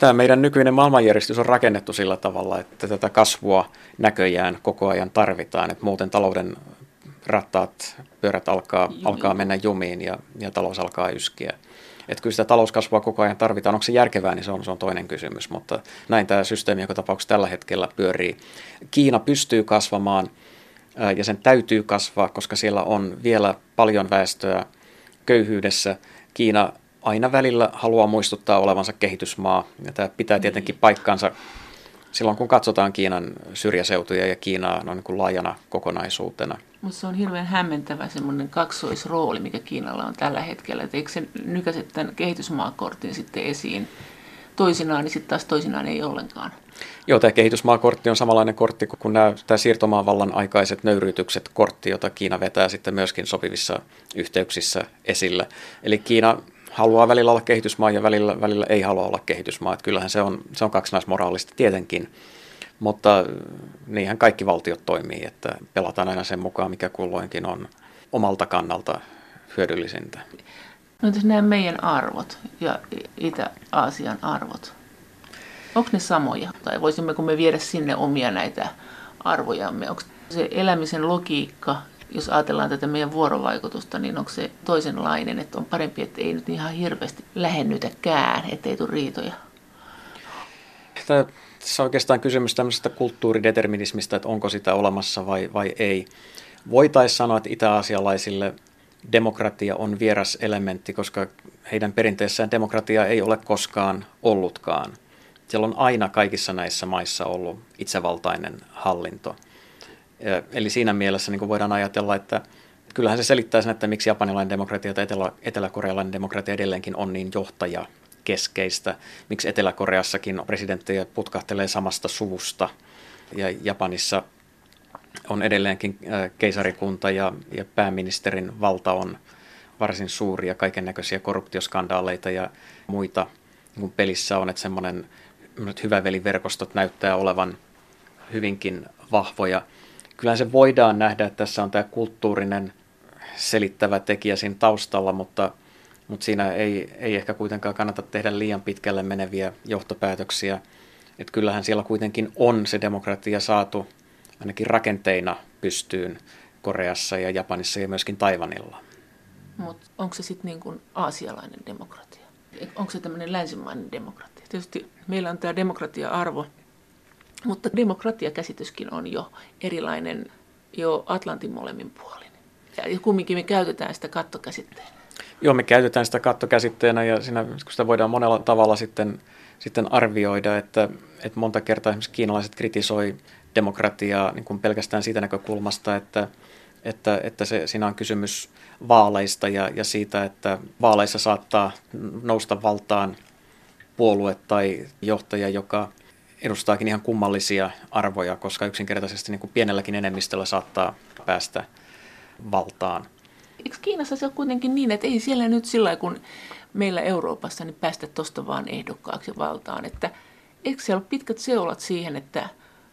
tämä meidän nykyinen maailmanjärjestys on rakennettu sillä tavalla, että tätä kasvua näköjään koko ajan tarvitaan, että muuten talouden rattaat, pyörät alkaa, alkaa mennä jumiin ja, ja talous alkaa yskiä. Että kyllä sitä talouskasvua koko ajan tarvitaan. Onko se järkevää, niin se on, se on toinen kysymys, mutta näin tämä systeemi joka tapauksessa tällä hetkellä pyörii. Kiina pystyy kasvamaan ja sen täytyy kasvaa, koska siellä on vielä paljon väestöä köyhyydessä. Kiina aina välillä haluaa muistuttaa olevansa kehitysmaa, ja tämä pitää tietenkin paikkansa silloin, kun katsotaan Kiinan syrjäseutuja ja Kiinaa noin niin kuin laajana kokonaisuutena. Mutta se on hirveän hämmentävä semmoinen kaksoisrooli, mikä Kiinalla on tällä hetkellä. Et eikö se nykäiset tämän kehitysmaakortin sitten esiin toisinaan, niin sitten taas toisinaan ei ollenkaan. Joo, tämä kehitysmaakortti on samanlainen kortti kuin nämä, tämä siirtomaavallan aikaiset nöyryytykset kortti, jota Kiina vetää sitten myöskin sopivissa yhteyksissä esille. Eli Kiina haluaa välillä olla kehitysmaa ja välillä, välillä ei halua olla kehitysmaa. Että kyllähän se on, se on kaksinaismoraalista tietenkin, mutta niinhän kaikki valtiot toimii, että pelataan aina sen mukaan, mikä kulloinkin on omalta kannalta hyödyllisintä. No entäs nämä meidän arvot ja Itä-Aasian arvot? Onko ne samoja? Tai voisimmeko me viedä sinne omia näitä arvojamme? Onko se elämisen logiikka, jos ajatellaan tätä meidän vuorovaikutusta, niin onko se toisenlainen, että on parempi, että ei nyt ihan hirveästi lähennytäkään, ettei tule riitoja? Tässä on oikeastaan kysymys tämmöisestä kulttuurideterminismista, että onko sitä olemassa vai, vai ei. Voitaisiin sanoa, että itä-asialaisille demokratia on vieras elementti, koska heidän perinteessään demokratia ei ole koskaan ollutkaan. Siellä on aina kaikissa näissä maissa ollut itsevaltainen hallinto. Eli siinä mielessä niin voidaan ajatella, että kyllähän se selittää sen, että miksi japanilainen demokratia tai etelä, eteläkorealainen demokratia edelleenkin on niin johtaja keskeistä. Miksi Etelä-Koreassakin presidenttejä putkahtelee samasta suvusta ja Japanissa on edelleenkin keisarikunta ja, ja pääministerin valta on varsin suuri ja kaiken näköisiä korruptioskandaaleita ja muita niin pelissä on, että semmoinen hyväveliverkostot näyttää olevan hyvinkin vahvoja. Kyllä se voidaan nähdä, että tässä on tämä kulttuurinen selittävä tekijä siinä taustalla, mutta, mutta siinä ei, ei ehkä kuitenkaan kannata tehdä liian pitkälle meneviä johtopäätöksiä. Että kyllähän siellä kuitenkin on se demokratia saatu ainakin rakenteina pystyyn Koreassa ja Japanissa ja myöskin Taivanilla. Mutta onko se sitten niin kuin aasialainen demokratia? Onko se tämmöinen länsimainen demokratia? Tietysti meillä on tämä demokratia-arvo, mutta demokratiakäsityskin on jo erilainen jo Atlantin molemmin puolin. Ja kumminkin me käytetään sitä kattokäsitteenä. Joo, me käytetään sitä kattokäsitteenä ja siinä, kun sitä voidaan monella tavalla sitten, sitten arvioida, että, että monta kertaa esimerkiksi kiinalaiset kritisoi demokratiaa niin kuin pelkästään siitä näkökulmasta, että, että, että se, siinä on kysymys vaaleista ja, ja siitä, että vaaleissa saattaa nousta valtaan puolue tai johtaja, joka edustaakin ihan kummallisia arvoja, koska yksinkertaisesti niin kuin pienelläkin enemmistöllä saattaa päästä valtaan. Eikö Kiinassa se ole kuitenkin niin, että ei siellä nyt sillä kun meillä Euroopassa niin päästä tuosta vaan ehdokkaaksi valtaan, että eikö siellä ole pitkät seulat siihen, että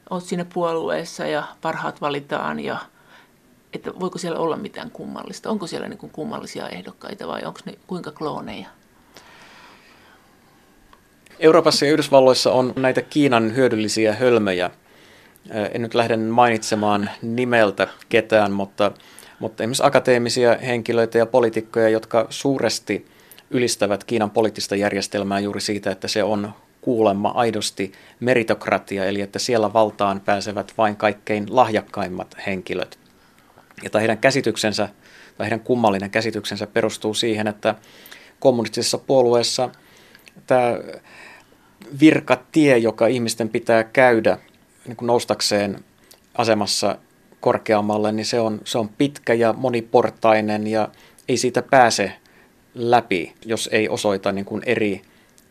olet siinä puolueessa ja parhaat valitaan ja että voiko siellä olla mitään kummallista? Onko siellä niin kuin kummallisia ehdokkaita vai onko ne kuinka klooneja? Euroopassa ja Yhdysvalloissa on näitä Kiinan hyödyllisiä hölmöjä. En nyt lähde mainitsemaan nimeltä ketään, mutta, mutta esimerkiksi akateemisia henkilöitä ja poliitikkoja, jotka suuresti ylistävät Kiinan poliittista järjestelmää juuri siitä, että se on kuulemma aidosti meritokratia, eli että siellä valtaan pääsevät vain kaikkein lahjakkaimmat henkilöt. Ja heidän käsityksensä, tai heidän kummallinen käsityksensä perustuu siihen, että kommunistisessa puolueessa tämä virkatie, joka ihmisten pitää käydä niin kuin noustakseen asemassa korkeammalle, niin se on, se on pitkä ja moniportainen ja ei siitä pääse läpi, jos ei osoita niin kuin eri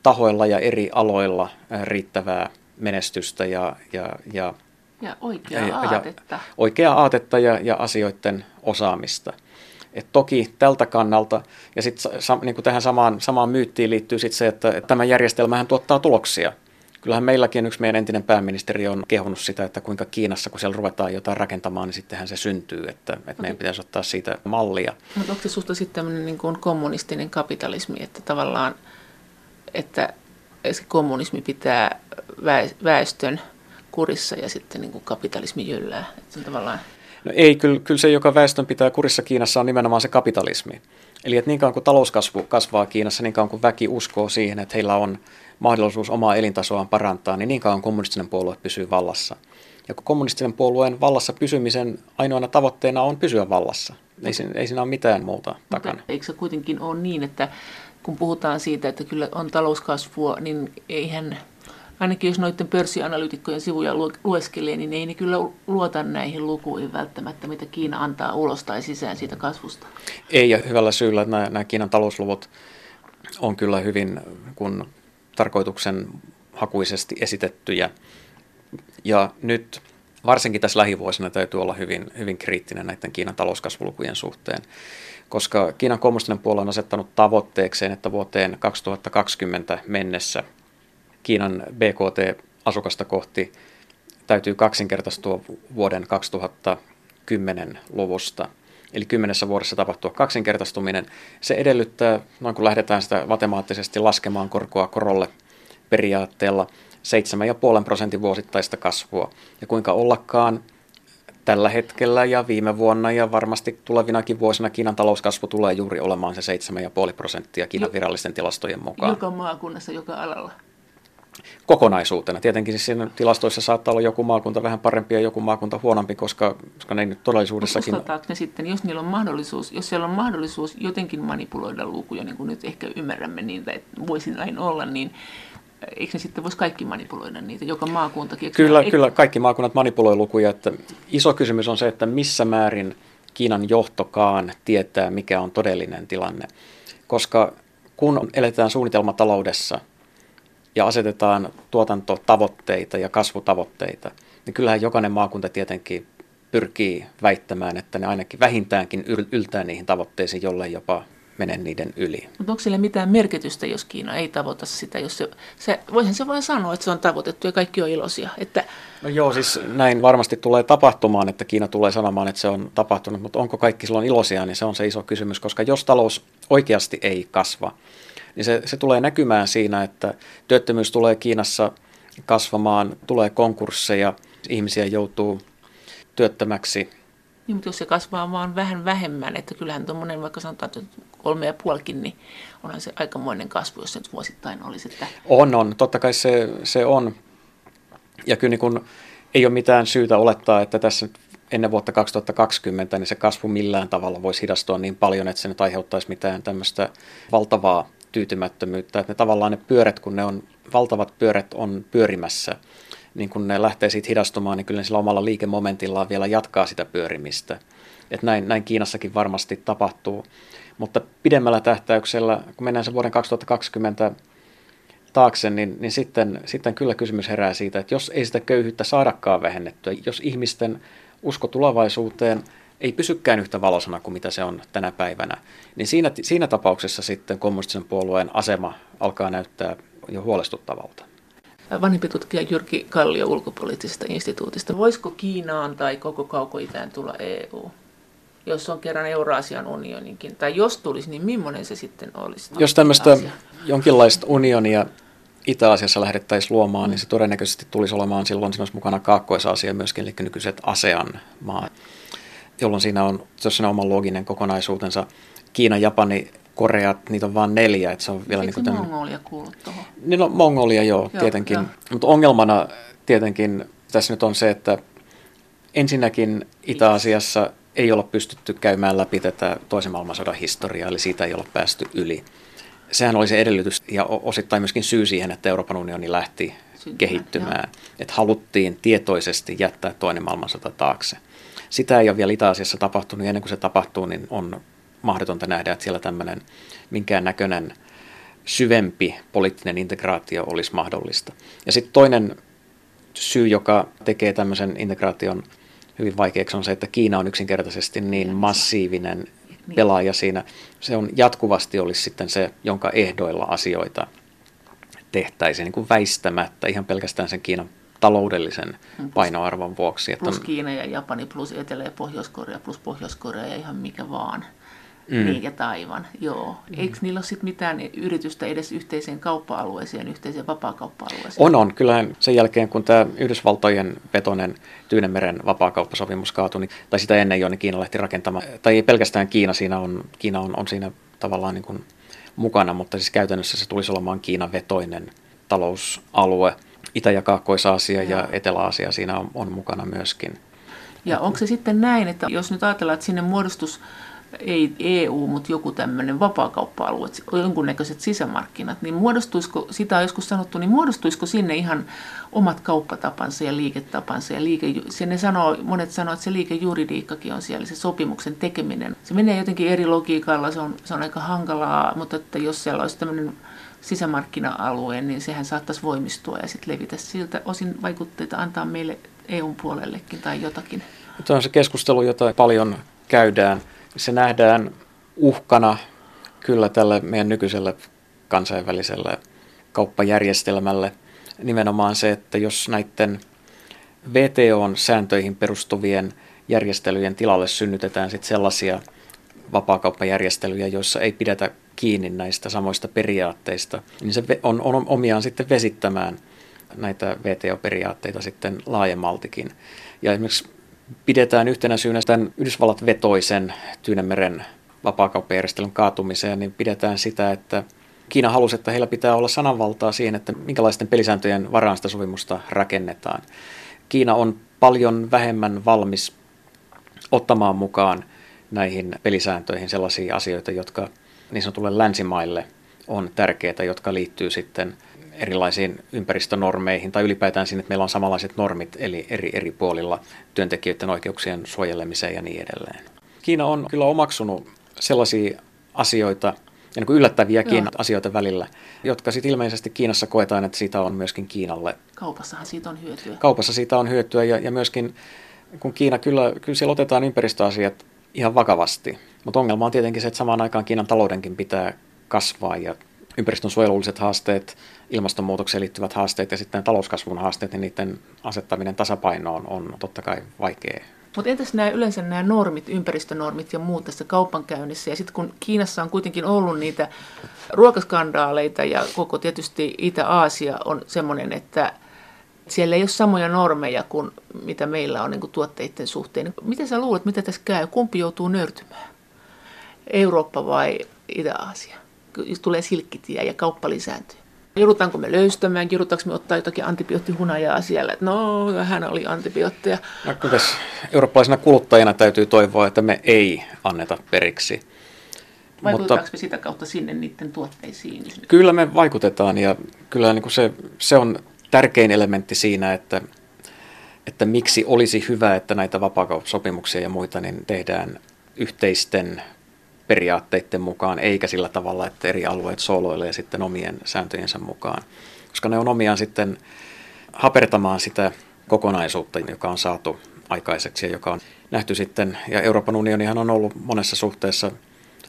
tahoilla ja eri aloilla riittävää menestystä ja, ja, ja, ja oikeaa ja, aatetta. Ja, oikeaa aatetta ja, ja asioiden osaamista. Et toki tältä kannalta, ja sitten niin tähän samaan, samaan myyttiin liittyy sit se, että, että tämä järjestelmähän tuottaa tuloksia. Kyllähän meilläkin yksi meidän entinen pääministeri on kehunut sitä, että kuinka Kiinassa, kun siellä ruvetaan jotain rakentamaan, niin sittenhän se syntyy, että, että okay. meidän pitäisi ottaa siitä mallia. Mutta onko se susta sitten tämmöinen niin kuin kommunistinen kapitalismi, että tavallaan, että se kommunismi pitää väestön kurissa ja sitten niin kuin kapitalismi jyllää? Että tavallaan... No ei, kyllä, kyllä se, joka väestön pitää kurissa Kiinassa, on nimenomaan se kapitalismi. Eli että niin kauan kuin talouskasvu kasvaa Kiinassa, niin kauan kuin väki uskoo siihen, että heillä on mahdollisuus omaa elintasoaan parantaa, niin niin kauan kommunistinen puolue pysyy vallassa. Ja kun kommunistisen puolueen vallassa pysymisen ainoana tavoitteena on pysyä vallassa. Ei, siinä, ei siinä ole mitään muuta takana. Mutta eikö se kuitenkin ole niin, että kun puhutaan siitä, että kyllä on talouskasvua, niin eihän ainakin jos noiden pörssianalyytikkojen sivuja lueskelee, niin ei ne kyllä luota näihin lukuihin välttämättä, mitä Kiina antaa ulos tai sisään siitä kasvusta. Ei, ja hyvällä syyllä, nämä, nämä Kiinan talousluvut on kyllä hyvin kun tarkoituksen hakuisesti esitettyjä. Ja nyt varsinkin tässä lähivuosina täytyy olla hyvin, hyvin kriittinen näiden Kiinan talouskasvulukujen suhteen, koska Kiinan kommunistinen puolue on asettanut tavoitteekseen, että vuoteen 2020 mennessä Kiinan BKT asukasta kohti täytyy kaksinkertaistua vuoden 2010-luvusta. Eli kymmenessä vuodessa tapahtua kaksinkertaistuminen. Se edellyttää, noin kun lähdetään sitä matemaattisesti laskemaan korkoa korolle periaatteella, 7,5 prosentin vuosittaista kasvua. Ja kuinka ollakaan tällä hetkellä ja viime vuonna ja varmasti tulevinakin vuosina Kiinan talouskasvu tulee juuri olemaan se 7,5 prosenttia Kiinan virallisten tilastojen mukaan. Joka maakunnassa, joka alalla kokonaisuutena. Tietenkin siis siinä tilastoissa saattaa olla joku maakunta vähän parempi ja joku maakunta huonompi, koska, koska ne nyt todellisuudessakin... Mutta ne sitten, jos niillä on mahdollisuus, jos siellä on mahdollisuus jotenkin manipuloida lukuja, niin kuin nyt ehkä ymmärrämme niin, että voisi näin olla, niin eikö ne sitten voisi kaikki manipuloida niitä, joka maakuntakin? Kyllä, et... kyllä, kaikki maakunnat manipuloi lukuja. Että iso kysymys on se, että missä määrin Kiinan johtokaan tietää, mikä on todellinen tilanne. Koska kun eletään suunnitelmataloudessa, ja asetetaan tuotantotavoitteita ja kasvutavoitteita, niin kyllähän jokainen maakunta tietenkin pyrkii väittämään, että ne ainakin vähintäänkin yltää niihin tavoitteisiin, jollei jopa mene niiden yli. Mutta onko sillä mitään merkitystä, jos Kiina ei tavoita sitä? Jos se, se, voihan se vain sanoa, että se on tavoitettu ja kaikki on iloisia. Että... No joo, siis näin varmasti tulee tapahtumaan, että Kiina tulee sanomaan, että se on tapahtunut, mutta onko kaikki silloin iloisia, niin se on se iso kysymys, koska jos talous oikeasti ei kasva, niin se, se tulee näkymään siinä, että työttömyys tulee Kiinassa kasvamaan, tulee konkursseja, ihmisiä joutuu työttömäksi. Niin, mutta jos se kasvaa vaan vähän vähemmän, että kyllähän tuommoinen, vaikka sanotaan, että kolme ja puolikin, niin onhan se aikamoinen kasvu, jos se nyt vuosittain olisi. Että... On, on. Totta kai se, se on. Ja kyllä niin kun, ei ole mitään syytä olettaa, että tässä nyt ennen vuotta 2020 niin se kasvu millään tavalla voisi hidastua niin paljon, että se nyt aiheuttaisi mitään tämmöistä valtavaa tyytymättömyyttä, että ne tavallaan ne pyörät, kun ne on, valtavat pyörät on pyörimässä, niin kun ne lähtee siitä hidastumaan, niin kyllä ne sillä omalla liikemomentillaan vielä jatkaa sitä pyörimistä. Että näin, näin Kiinassakin varmasti tapahtuu. Mutta pidemmällä tähtäyksellä, kun mennään sen vuoden 2020 taakse, niin, niin sitten, sitten kyllä kysymys herää siitä, että jos ei sitä köyhyyttä saadakaan vähennettyä, jos ihmisten usko tulevaisuuteen – ei pysykään yhtä valosana kuin mitä se on tänä päivänä, niin siinä, siinä tapauksessa sitten kommunistisen puolueen asema alkaa näyttää jo huolestuttavalta. Vanhempi tutkija Jyrki Kallio ulkopoliittisesta instituutista. Voisiko Kiinaan tai koko Kauko-Itään tulla EU? Jos on kerran Euraasian unioninkin, tai jos tulisi, niin millainen se sitten olisi? Jos tämmöistä jonkinlaista unionia Itä-Asiassa lähdettäisiin luomaan, niin se todennäköisesti tulisi olemaan silloin siinä mukana Kaakkois-Aasia myöskin, eli nykyiset ASEAN maat jolloin siinä on, se on oman looginen kokonaisuutensa. Kiina, Japani, Koreat, niitä on vain neljä. Että se on vielä Eikö niin kuin Mongolia kuulu tuohon? Niin no, Mongolia joo, joo tietenkin. Mutta ongelmana tietenkin tässä nyt on se, että ensinnäkin Itä-Asiassa ei olla pystytty käymään läpi tätä toisen maailmansodan historiaa, eli siitä ei olla päästy yli. Sehän oli se edellytys ja osittain myöskin syy siihen, että Euroopan unioni lähti Syntymään, kehittymään. Että haluttiin tietoisesti jättää toinen maailmansota taakse. Sitä ei ole vielä Itä-Asiassa tapahtunut, ja ennen kuin se tapahtuu, niin on mahdotonta nähdä, että siellä tämmöinen minkään näköinen syvempi poliittinen integraatio olisi mahdollista. Ja sitten toinen syy, joka tekee tämmöisen integraation hyvin vaikeaksi, on se, että Kiina on yksinkertaisesti niin massiivinen niin. pelaaja siinä. Se on jatkuvasti olisi sitten se, jonka ehdoilla asioita tehtäisiin niin kuin väistämättä ihan pelkästään sen Kiinan taloudellisen plus, painoarvon vuoksi. Että plus Kiina ja Japani, plus Etelä- ja Pohjois-Korea, plus Pohjois-Korea ja ihan mikä vaan. Mm. Niin ja Taivan, joo. Mm. Eikö niillä ole sit mitään yritystä edes yhteiseen kauppa-alueeseen, yhteiseen vapaakauppa-alueeseen? On, on. Kyllähän sen jälkeen, kun tämä Yhdysvaltojen vetoinen Tyynemeren vapaakauppasopimus kaatui, niin, tai sitä ennen jo, niin Kiina lähti rakentamaan, tai ei pelkästään Kiina, siinä on, Kiina on, on siinä tavallaan niin kuin mukana, mutta siis käytännössä se tulisi olemaan Kiinan vetoinen talousalue – Itä- ja Kaakkois-Aasia ja, ja Etelä-Aasia siinä on, on mukana myöskin. Ja onko se sitten näin, että jos nyt ajatellaan, että sinne muodostus ei EU, mutta joku tämmöinen vapaakauppa-alue, jonkunnäköiset sisämarkkinat, niin muodostuisiko, sitä on joskus sanottu, niin muodostuisiko sinne ihan omat kauppatapansa ja liiketapansa ja liike, ne sanoo, monet sanoo, että se liikejuridiikkakin on siellä, se sopimuksen tekeminen. Se menee jotenkin eri logiikalla, se on, se on aika hankalaa, mutta että jos siellä olisi tämmöinen sisämarkkina-alueen, niin sehän saattaisi voimistua ja sitten levitä siltä osin vaikutteita antaa meille EUn puolellekin tai jotakin. Tuo on se keskustelu, jota paljon käydään. Se nähdään uhkana kyllä tälle meidän nykyiselle kansainväliselle kauppajärjestelmälle. Nimenomaan se, että jos näiden VTOn sääntöihin perustuvien järjestelyjen tilalle synnytetään sitten sellaisia vapaakauppajärjestelyjä, joissa ei pidetä kiinni näistä samoista periaatteista, niin se on, omiaan sitten vesittämään näitä VTO-periaatteita sitten laajemmaltikin. Ja esimerkiksi pidetään yhtenä syynä tämän Yhdysvallat vetoisen Tyynemeren vapaakauppajärjestelyn kaatumiseen, niin pidetään sitä, että Kiina halusi, että heillä pitää olla sananvaltaa siihen, että minkälaisten pelisääntöjen varaan sitä sopimusta rakennetaan. Kiina on paljon vähemmän valmis ottamaan mukaan näihin pelisääntöihin sellaisia asioita, jotka niin sanotulle länsimaille on tärkeitä, jotka liittyy sitten erilaisiin ympäristönormeihin tai ylipäätään siihen, että meillä on samanlaiset normit eli eri, eri puolilla työntekijöiden oikeuksien suojelemiseen ja niin edelleen. Kiina on kyllä omaksunut sellaisia asioita, ja niin yllättäviäkin Joo. asioita välillä, jotka sitten ilmeisesti Kiinassa koetaan, että siitä on myöskin Kiinalle. Kaupassahan siitä on hyötyä. Kaupassa siitä on hyötyä ja, ja myöskin kun Kiina kyllä, kyllä siellä otetaan ympäristöasiat ihan vakavasti. Mutta ongelma on tietenkin se, että samaan aikaan Kiinan taloudenkin pitää kasvaa ja ympäristön suojelulliset haasteet, ilmastonmuutokseen liittyvät haasteet ja sitten talouskasvun haasteet, niin niiden asettaminen tasapainoon on totta kai vaikea mutta entäs nämä yleensä nämä normit, ympäristönormit ja muut tässä kaupankäynnissä? Ja sitten kun Kiinassa on kuitenkin ollut niitä ruokaskandaaleita ja koko tietysti Itä-Aasia on semmoinen, että siellä ei ole samoja normeja kuin mitä meillä on niin kuin tuotteiden suhteen. Miten sä luulet, mitä tässä käy? Kumpi joutuu nöyrtymään? Eurooppa vai Itä-Aasia? Jos tulee silkkitie ja kauppa lisääntyy. Joudutaanko me löystämään, joudutaanko me ottaa jotakin antibioottihunajaa siellä, että no, hän oli antibiootteja. No, eurooppalaisena kuluttajana täytyy toivoa, että me ei anneta periksi. Vaikutetaanko Mutta, me sitä kautta sinne niiden tuotteisiin? Kyllä me vaikutetaan ja kyllä niin kuin se, se on tärkein elementti siinä, että, että miksi olisi hyvä, että näitä vapaakauppasopimuksia ja muita niin tehdään yhteisten periaatteiden mukaan, eikä sillä tavalla, että eri alueet sooloilee sitten omien sääntöjensä mukaan. Koska ne on omiaan sitten hapertamaan sitä kokonaisuutta, joka on saatu aikaiseksi ja joka on nähty sitten, ja Euroopan unionihan on ollut monessa suhteessa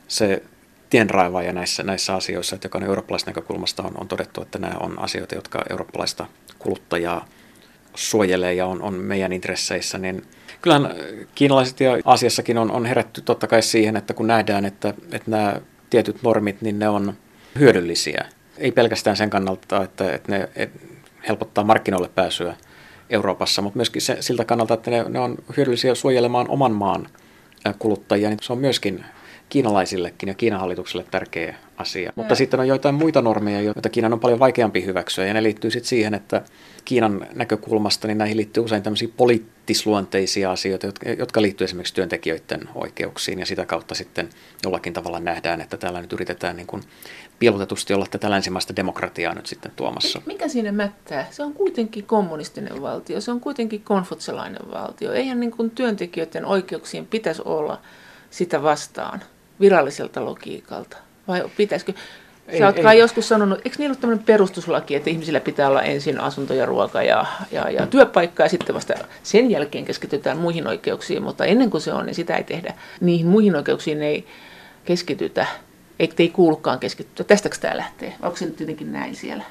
se tienraivaaja näissä, näissä asioissa, että joka on eurooppalaisesta näkökulmasta on, on todettu, että nämä on asioita, jotka eurooppalaista kuluttajaa suojelee ja on, on meidän intresseissä, niin kyllähän kiinalaiset ja Aasiassakin on, on herätty totta kai siihen, että kun nähdään, että, että nämä tietyt normit, niin ne on hyödyllisiä. Ei pelkästään sen kannalta, että, että ne helpottaa markkinoille pääsyä Euroopassa, mutta myöskin se, siltä kannalta, että ne, ne on hyödyllisiä suojelemaan oman maan kuluttajia, niin se on myöskin kiinalaisillekin ja Kiinan hallitukselle tärkeä asia. Mutta sitten on joitain muita normeja, joita Kiinan on paljon vaikeampi hyväksyä, ja ne liittyy sitten siihen, että Kiinan näkökulmasta niin näihin liittyy usein tämmöisiä poliittisluonteisia asioita, jotka, liittyy esimerkiksi työntekijöiden oikeuksiin, ja sitä kautta sitten jollakin tavalla nähdään, että täällä nyt yritetään niin kuin piilotetusti olla tätä länsimaista demokratiaa nyt sitten tuomassa. Mikä siinä mättää? Se on kuitenkin kommunistinen valtio, se on kuitenkin konfutselainen valtio. Eihän niin kuin työntekijöiden oikeuksien pitäisi olla sitä vastaan viralliselta logiikalta? Vai pitäisikö? Sä oot kai joskus sanonut, eikö niillä ole tämmöinen perustuslaki, että ihmisillä pitää olla ensin asunto ja ruoka ja, ja, ja työpaikka ja sitten vasta sen jälkeen keskitytään muihin oikeuksiin, mutta ennen kuin se on, niin sitä ei tehdä. Niihin muihin oikeuksiin ei keskitytä, eikä ei kuulukaan keskittyä. Tästäkö tämä lähtee? Onko se nyt jotenkin näin siellä?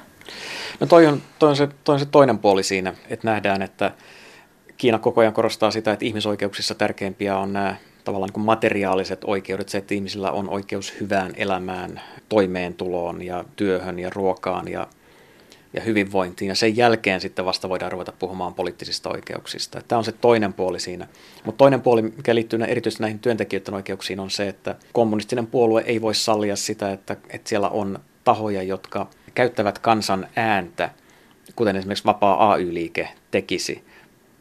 No toi on, toi on, se, toi on se toinen puoli siinä, että nähdään, että Kiina koko ajan korostaa sitä, että ihmisoikeuksissa tärkeimpiä on nämä tavallaan niin materiaaliset oikeudet, se, että ihmisillä on oikeus hyvään elämään, toimeentuloon ja työhön ja ruokaan ja, ja hyvinvointiin. Ja sen jälkeen sitten vasta voidaan ruveta puhumaan poliittisista oikeuksista. Tämä on se toinen puoli siinä. Mutta toinen puoli, mikä liittyy erityisesti näihin työntekijöiden oikeuksiin, on se, että kommunistinen puolue ei voi sallia sitä, että, että siellä on tahoja, jotka käyttävät kansan ääntä, kuten esimerkiksi vapaa AY-liike tekisi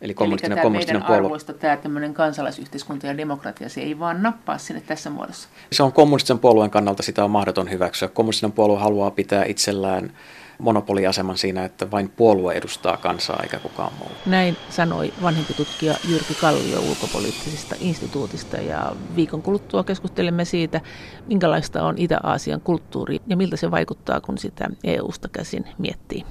Eli kommunistinen, Eli kommunistinen puolue. arvoista tämä tämmöinen kansalaisyhteiskunta ja demokratia, se ei vaan nappaa sinne tässä muodossa. Se on kommunistisen puolueen kannalta sitä on mahdoton hyväksyä. Kommunistinen puolue haluaa pitää itsellään monopoliaseman siinä, että vain puolue edustaa kansaa eikä kukaan muu. Näin sanoi vanhempi tutkija Jyrki Kallio ulkopoliittisesta instituutista ja viikon kuluttua keskustelemme siitä, minkälaista on Itä-Aasian kulttuuri ja miltä se vaikuttaa, kun sitä EU-sta käsin miettii.